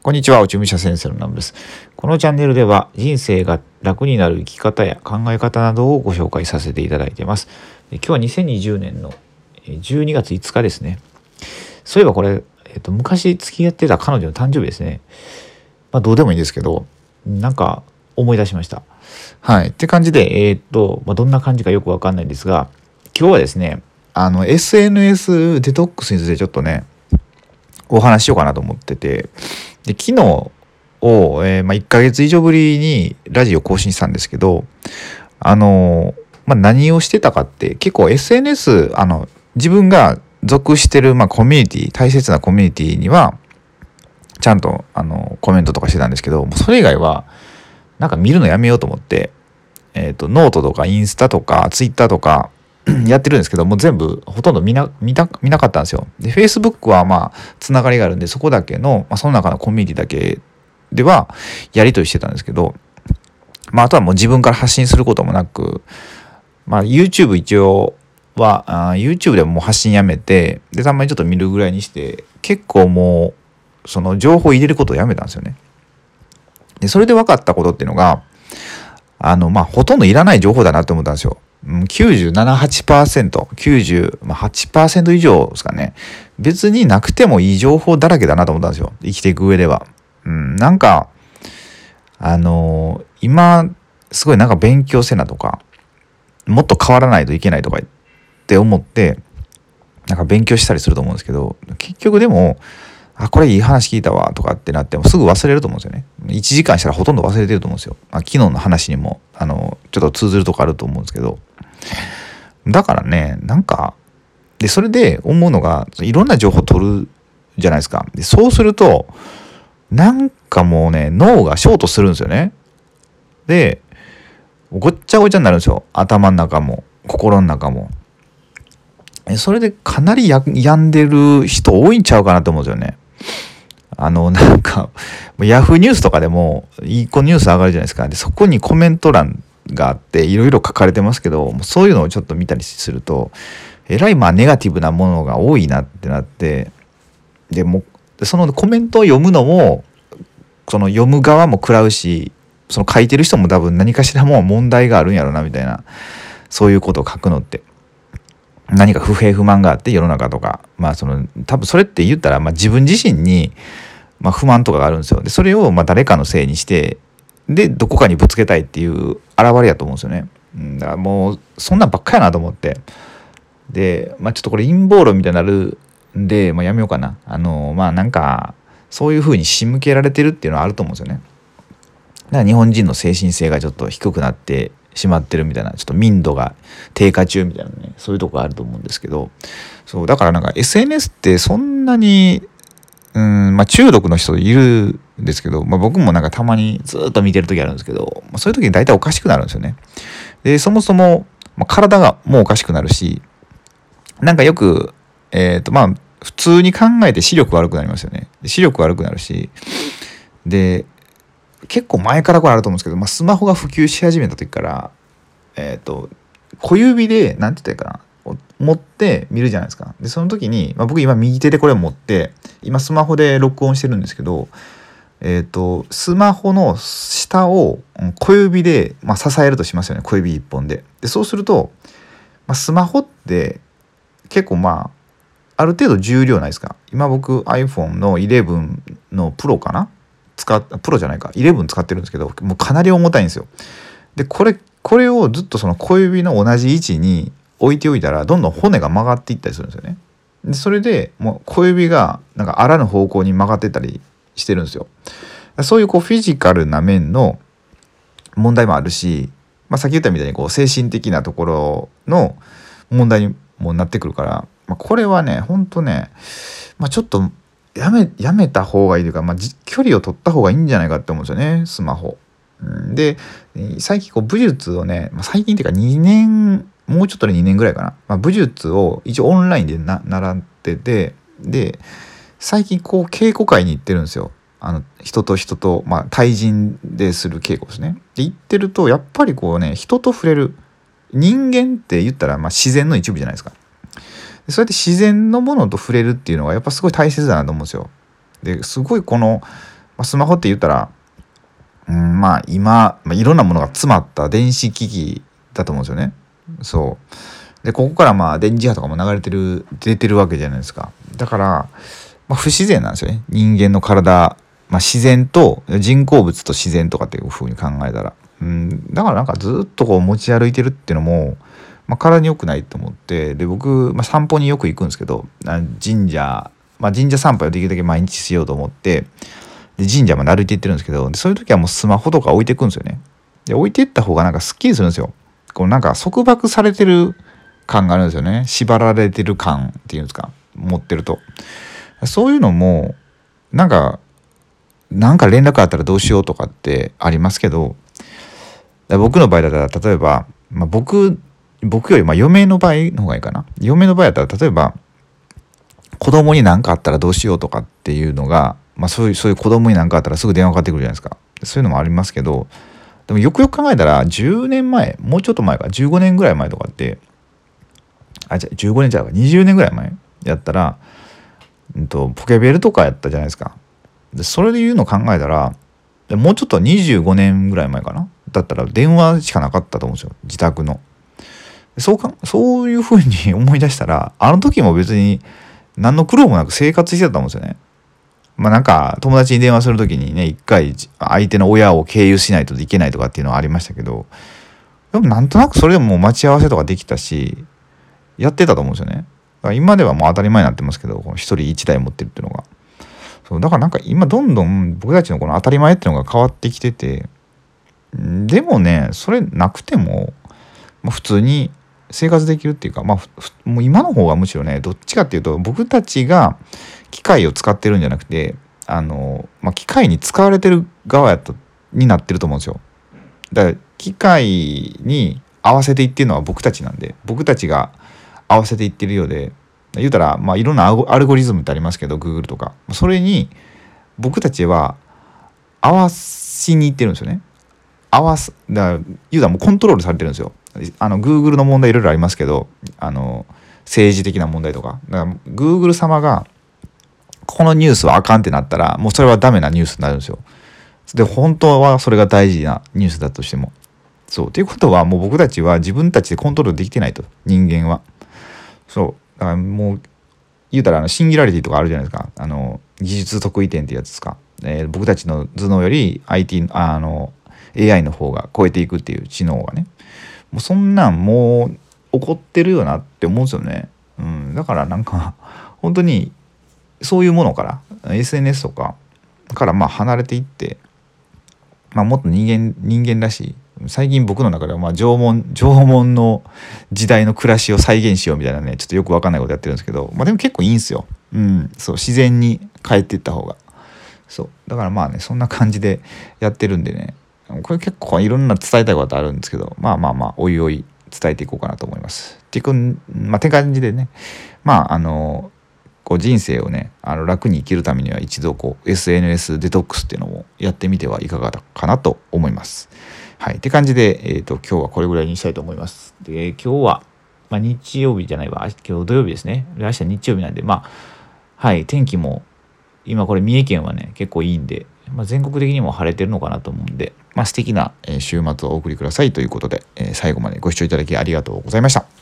こんにちは、宇宙武者先生のナムです。このチャンネルでは人生が楽になる生き方や考え方などをご紹介させていただいています。今日は2020年の12月5日ですね。そういえばこれ、えっと、昔付き合ってた彼女の誕生日ですね。まあどうでもいいんですけど、なんか思い出しました。はい。って感じで、えー、っと、まあ、どんな感じかよくわかんないんですが、今日はですね、あの、SNS デトックスについてちょっとね、お話ししようかなと思ってて、で、昨日を、えー、まあ、1ヶ月以上ぶりにラジオ更新したんですけど、あの、まあ、何をしてたかって結構 SNS、あの、自分が属してる、まあ、コミュニティ、大切なコミュニティには、ちゃんと、あの、コメントとかしてたんですけど、それ以外は、なんか見るのやめようと思って、えっ、ー、と、ノートとかインスタとかツイッターとか やってるんですけど、もう全部ほとんど見な、見た、見なかったんですよ。で、Facebook はまあ、つながりがあるんで、そこだけの、まあ、その中のコミュニティだけでは、やりとりしてたんですけど、まあ、あとはもう自分から発信することもなく、まあ、YouTube 一応は、YouTube でももう発信やめて、で、たまにちょっと見るぐらいにして、結構もう、その情報入れることをやめたんですよね。で、それで分かったことっていうのが、あの、まあ、ほとんどいらない情報だなって思ったんですよ。97、8%、98%以上ですかね。別になくてもいい情報だらけだなと思ったんですよ。生きていく上では。うん、なんか、あのー、今、すごいなんか勉強せなとか、もっと変わらないといけないとかって思って、なんか勉強したりすると思うんですけど、結局でも、あ、これいい話聞いたわとかってなってもすぐ忘れると思うんですよね。1時間したらほとんど忘れてると思うんですよ。あ昨日の話にも、あの、ちょっと通ずるとこあると思うんですけど。だからね、なんか、で、それで思うのが、いろんな情報を取るじゃないですか。で、そうすると、なんかもうね、脳がショートするんですよね。で、ごっちゃごちゃになるんですよ。頭の中も、心の中も。それでかなり病んでる人多いんちゃうかなと思うんですよね。あの、なんか、ヤフーニュースとかでも、いい子ニュース上がるじゃないですか。で、そこにコメント欄があって、いろいろ書かれてますけど、そういうのをちょっと見たりすると、えらいまあネガティブなものが多いなってなって、でも、そのコメントを読むのも、その読む側も食らうし、その書いてる人も多分何かしらもう問題があるんやろな、みたいな、そういうことを書くのって。何か不平不満があって世の中とかまあその多分それって言ったら、まあ、自分自身に、まあ、不満とかがあるんですよ。でそれをまあ誰かのせいにしてでどこかにぶつけたいっていう現れやと思うんですよね、うん、だからもうそんなんばっかやなと思って。でまあちょっとこれ陰謀論みたいになるんで、まあ、やめようかな。あのまあなんかそういうふうに仕向けられてるっていうのはあると思うんですよね。だから日本人の精神性がちょっと低くなってしまってるみたいなちょっと民度が低下中みたいなねそういうとこがあると思うんですけど。そうだからなんか SNS ってそんなにうんまあ中毒の人いるんですけど、まあ、僕もなんかたまにずっと見てる時あるんですけど、まあ、そういう時に大体おかしくなるんですよね。でそもそも、まあ、体がもうおかしくなるしなんかよくえっ、ー、とまあ普通に考えて視力悪くなりますよね。視力悪くなるしで結構前からこれあると思うんですけど、まあ、スマホが普及し始めた時からえっ、ー、と小指で何て言ったらいいかな持って見るじゃないですか。でその時に、まあ、僕今右手でこれを持って今スマホで録音してるんですけどえっ、ー、とスマホの下を小指で、まあ、支えるとしますよね小指一本で。でそうすると、まあ、スマホって結構まあある程度重量ないですか今僕 iPhone の11のプロかな？使っプロじゃないか11使ってるんですけどもうかなり重たいんですよ。でこれこれをずっとその小指の同じ位置に置いておいたらどんどん骨が曲がっていったりするんですよね。でそれでもう小指がなんかあらぬ方向に曲がってたりしてるんですよ。そういうこうフィジカルな面の問題もあるし、まあ、さっき言ったみたいにこう精神的なところの問題にもなってくるから、まあ、これはねほんとね、まあ、ちょっとやめやめた方がいいというか、まあ、距離を取った方がいいんじゃないかって思うんですよねスマホ。で最近こう武術をね最近っていうか2年もうちょっとで2年ぐらいかな、まあ、武術を一応オンラインで習っててで最近こう稽古会に行ってるんですよあの人と人と、まあ、対人でする稽古ですね。で行ってるとやっぱりこうね人と触れる人間って言ったらまあ自然の一部じゃないですか。そうやって自然のものと触れるっていうのがやっぱすごい大切だなと思うんですよ。ですごいこのあ、スマホって言ったら、うん、まあ今、まあ、いろんなものが詰まった電子機器だと思うんですよね。そうでここからまあ電磁波とかも流れてる出てるわけじゃないですか。だから、まあ、不自然なんですよね人間の体、まあ、自然と人工物と自然とかっていうふうに考えたら。うん、だからなんかずっとこう持ち歩いてるっていうのも、まあ、体に良くないと思ってで僕、まあ、散歩によく行くんですけど神社、まあ、神社参拝をできるだけ毎日しようと思ってで神社まで歩いていってるんですけどそういう時はもうスマホとか置いていくんですよね。で置いていった方がなんかすっきりするんですよ。こうなんか束縛されてる感があるんですよね。縛られてる感っていうんですか持ってると。そういうのもなんかなんか連絡あったらどうしようとかってありますけど僕の場合だったら例えば、まあ、僕僕よりまあ嫁の場合の方がいいかな嫁の場合だったら例えば子供に何かあったらどうしようとかっていうのが、まあ、そういうそういう子供に何かあったらすぐ電話かかってくるじゃないですかそういうのもありますけどでもよくよく考えたら10年前もうちょっと前か15年ぐらい前とかってあじゃ15年じゃうか20年ぐらい前やったら、うんと、ポケベルとかやったじゃないですかでそれで言うの考えたらもうちょっと25年ぐらい前かなだったら電話しかなかったと思うんですよ自宅の。そうかそういうふうに思い出したらあの時も別に何の苦労もなく生活してたと思うんですよね。まあなんか友達に電話する時にね一回相手の親を経由しないといけないとかっていうのはありましたけどでもなんとなくそれでも待ち合わせとかできたしやってたと思うんですよね。今ではもう当たり前になってますけど一人一台持ってるっていうのが。そうだからなんか今どんどん僕たちのこの当たり前っていうのが変わってきててでもねそれなくても、ま、普通に生活できるっていうか、まあ、もう今の方がむしろねどっちかっていうと僕たちが機械を使ってるんじゃなくてあの、まあ、機械に使われてる側やったになってると思うんですよ。だから機械に合わせていってるのは僕たちなんで僕たちが合わせていってるようで言うたら、まあ、いろんなアルゴリズムってありますけど Google とかそれに僕たちは合わしにいってるんですよね。合わすだからユーザーもうコントロールされてるんですよ。あの Google の問題いろいろありますけどあの政治的な問題とか。だから Google 様がこのニュースはあかんってなったらもうそれはダメなニュースになるんですよ。で本当はそれが大事なニュースだとしても。そう。ということはもう僕たちは自分たちでコントロールできてないと。人間は。そう。だからもう言うたらあのシンギュラリティとかあるじゃないですか。あの技術得意点ってやつですか、えー、僕たちの頭脳より IT あの AI の方が超えていくっていう知能がね。もうそんなんもう起こってるよなって思うんですよね。うん、だからなんか本当にそういうものから SNS とかからまあ離れていって、まあ、もっと人間人間らしい最近僕の中ではまあ縄文縄文の時代の暮らしを再現しようみたいなねちょっとよく分かんないことやってるんですけどまあでも結構いいんですよ。うん、そう自然に帰っていった方が。そうだからまあねそんな感じでやってるんでねこれ結構いろんな伝えたいことあるんですけどまあまあまあおいおい伝えていこうかなと思います。っていう、まあ、って感じでねまああのこう人生をねあの楽に生きるためには一度こう SNS デトックスっていうのもやってみてはいかがかなと思います。はい。って感じで、えっ、ー、と、今日はこれぐらいにしたいと思います。で、今日は、まあ、日曜日じゃないわ。今日土曜日ですね。明日日曜日なんで、まあ、はい。天気も、今これ三重県はね、結構いいんで、まあ、全国的にも晴れてるのかなと思うんで、まあ、素敵な週末をお送りくださいということで、え、最後までご視聴いただきありがとうございました。